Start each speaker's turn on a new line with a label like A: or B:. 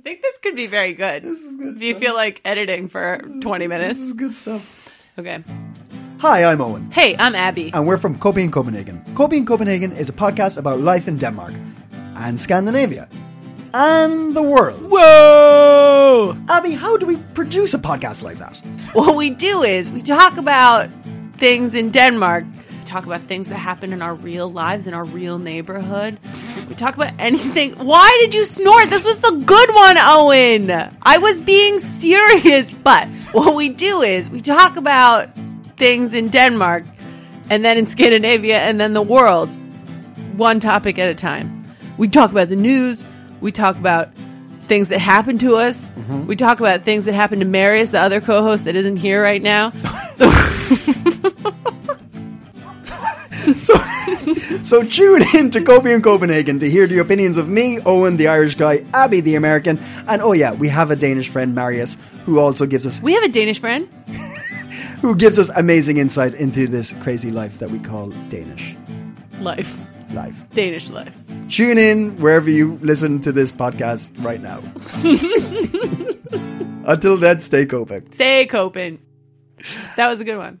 A: I think this could be very good. This is good. Do you feel like editing for 20 minutes?
B: This is good stuff.
A: Okay.
B: Hi, I'm Owen.
A: Hey, I'm Abby.
B: And we're from Copenhagen. Coping in Copenhagen is a podcast about life in Denmark and Scandinavia and the world.
A: Whoa!
B: Abby, how do we produce a podcast like that?
A: What we do is we talk about things in Denmark, we talk about things that happen in our real lives, in our real neighborhood. We talk about anything. Why did you snort? This was the good one, Owen. I was being serious. But what we do is we talk about things in Denmark and then in Scandinavia and then the world, one topic at a time. We talk about the news. We talk about things that happen to us. Mm-hmm. We talk about things that happen to Marius, the other co host that isn't here right now.
B: so tune in to Coping in Copenhagen to hear the opinions of me, Owen, the Irish guy, Abby, the American, and oh yeah, we have a Danish friend, Marius, who also gives us
A: we have a Danish friend.
B: who gives us amazing insight into this crazy life that we call Danish
A: Life.
B: life.
A: Danish life.
B: Tune in wherever you listen to this podcast right now. Until then, stay Copenhagen.
A: Stay Copen. That was a good one.